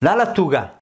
La lattuga.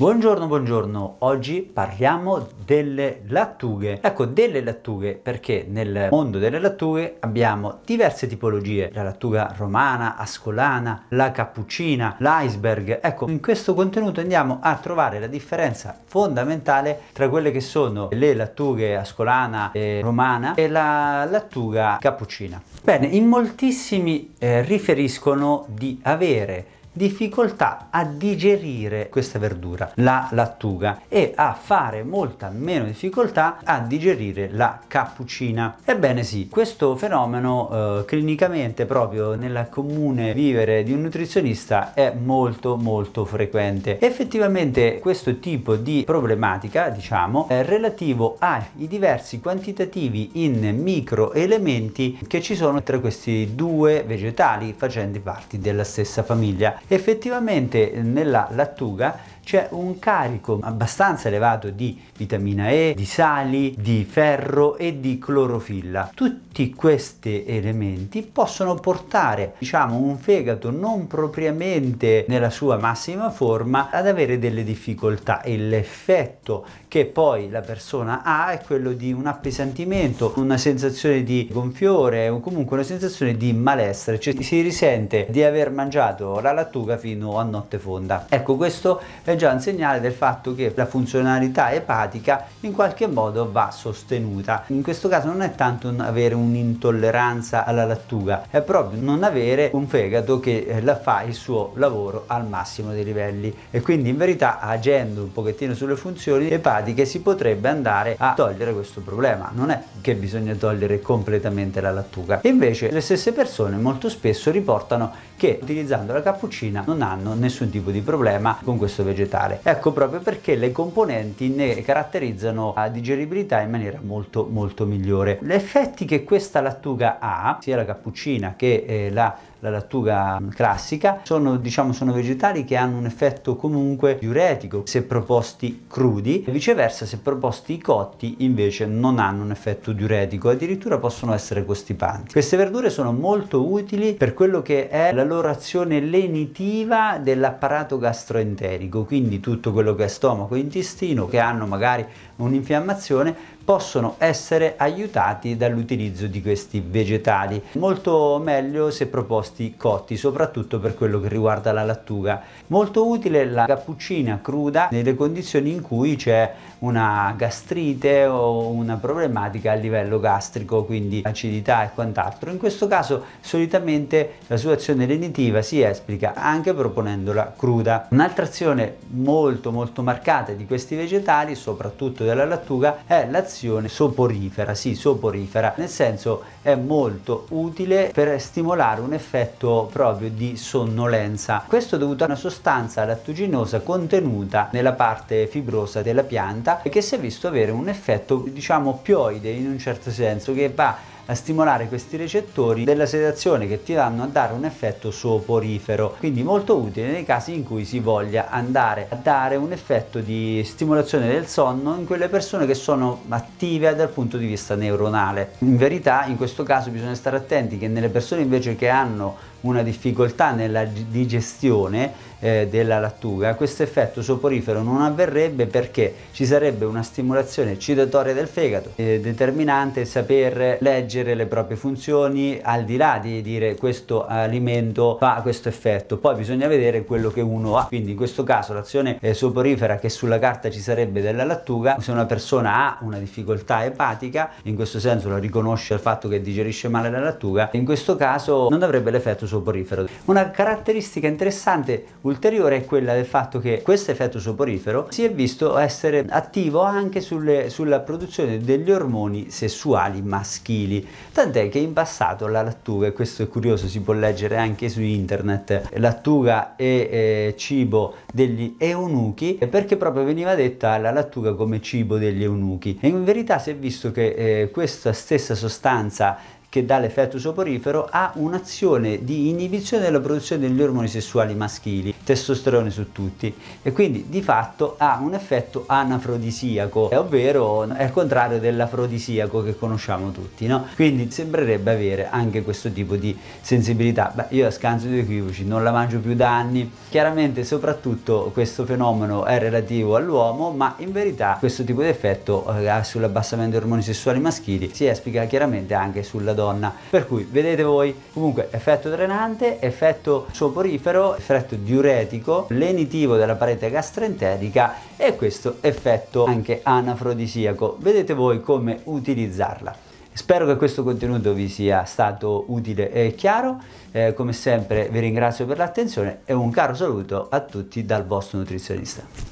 Buongiorno, buongiorno. Oggi parliamo delle lattughe. Ecco, delle lattughe perché nel mondo delle lattughe abbiamo diverse tipologie. La lattuga romana, ascolana, la cappuccina, l'iceberg. Ecco, in questo contenuto andiamo a trovare la differenza fondamentale tra quelle che sono le lattughe ascolana e romana e la lattuga cappuccina. Bene, in moltissimi eh, riferiscono di avere difficoltà a digerire questa verdura, la lattuga, e a fare molta meno difficoltà a digerire la cappuccina. Ebbene sì, questo fenomeno eh, clinicamente proprio nella comune vivere di un nutrizionista è molto molto frequente. Effettivamente questo tipo di problematica, diciamo, è relativo ai diversi quantitativi in microelementi che ci sono tra questi due vegetali facenti parte della stessa famiglia effettivamente nella lattuga c'è un carico abbastanza elevato di vitamina E, di sali, di ferro e di clorofilla. Tutti questi elementi possono portare, diciamo, un fegato non propriamente nella sua massima forma ad avere delle difficoltà e l'effetto che poi la persona ha è quello di un appesantimento, una sensazione di gonfiore o comunque una sensazione di malessere, cioè si risente di aver mangiato la lattuga fino a notte fonda. Ecco, questo è già un segnale del fatto che la funzionalità epatica in qualche modo va sostenuta. In questo caso non è tanto avere un'intolleranza alla lattuga, è proprio non avere un fegato che eh, la fa il suo lavoro al massimo dei livelli e quindi in verità agendo un pochettino sulle funzioni epatiche si potrebbe andare a togliere questo problema. Non è che bisogna togliere completamente la lattuga. Invece le stesse persone molto spesso riportano che utilizzando la cappuccina non hanno nessun tipo di problema con questo vegetale. Ecco proprio perché le componenti ne caratterizzano la digeribilità in maniera molto molto migliore. Gli effetti che questa lattuga ha, sia la cappuccina che eh, la la lattuga classica, sono, diciamo, sono vegetali che hanno un effetto comunque diuretico se proposti crudi e viceversa se proposti cotti invece non hanno un effetto diuretico, addirittura possono essere costipanti. Queste verdure sono molto utili per quello che è la loro azione lenitiva dell'apparato gastroenterico, quindi tutto quello che è stomaco e intestino che hanno magari un'infiammazione possono essere aiutati dall'utilizzo di questi vegetali. Molto meglio se proposti cotti, soprattutto per quello che riguarda la lattuga. Molto utile la cappuccina cruda nelle condizioni in cui c'è una gastrite o una problematica a livello gastrico, quindi acidità e quant'altro. In questo caso solitamente la sua azione lenitiva si esplica anche proponendola cruda. Un'altra azione molto molto marcata di questi vegetali, soprattutto della lattuga, è l'azione azione soporifera, sì, soporifera, nel senso è molto utile per stimolare un effetto proprio di sonnolenza. Questo è dovuto a una sostanza lattuginosa contenuta nella parte fibrosa della pianta e che si è visto avere un effetto, diciamo, pioide in un certo senso che va a stimolare questi recettori della sedazione che ti vanno a dare un effetto soporifero, quindi molto utile nei casi in cui si voglia andare a dare un effetto di stimolazione del sonno in quelle persone che sono attive dal punto di vista neuronale. In verità in questo caso bisogna stare attenti che nelle persone invece che hanno una difficoltà nella digestione eh, della lattuga, questo effetto soporifero non avverrebbe perché ci sarebbe una stimolazione citatoria del fegato, eh, determinante saper leggere le proprie funzioni al di là di dire questo alimento fa questo effetto, poi bisogna vedere quello che uno ha, quindi in questo caso l'azione eh, soporifera che sulla carta ci sarebbe della lattuga, se una persona ha una difficoltà epatica, in questo senso lo riconosce il fatto che digerisce male la lattuga, in questo caso non avrebbe l'effetto soporifero. Una caratteristica interessante ulteriore è quella del fatto che questo effetto soporifero si è visto essere attivo anche sulle, sulla produzione degli ormoni sessuali maschili, tant'è che in passato la lattuga, e questo è curioso, si può leggere anche su internet, lattuga e eh, cibo degli eunuchi, perché proprio veniva detta la lattuga come cibo degli eunuchi. E in verità si è visto che eh, questa stessa sostanza che dà l'effetto soporifero ha un'azione di inibizione della produzione degli ormoni sessuali maschili, testosterone su tutti, e quindi di fatto ha un effetto anafrodisiaco, ovvero è il contrario dell'afrodisiaco che conosciamo tutti, no? Quindi sembrerebbe avere anche questo tipo di sensibilità. Beh, io a scanso di equivoci non la mangio più da anni, chiaramente soprattutto questo fenomeno è relativo all'uomo, ma in verità questo tipo di effetto eh, sull'abbassamento dei ormoni sessuali maschili si esplica chiaramente anche sulla donna. Per cui vedete voi comunque effetto drenante, effetto soporifero, effetto diuretico, lenitivo della parete gastroenterica e questo effetto anche anafrodisiaco. Vedete voi come utilizzarla. Spero che questo contenuto vi sia stato utile e chiaro. Eh, come sempre vi ringrazio per l'attenzione e un caro saluto a tutti dal vostro nutrizionista.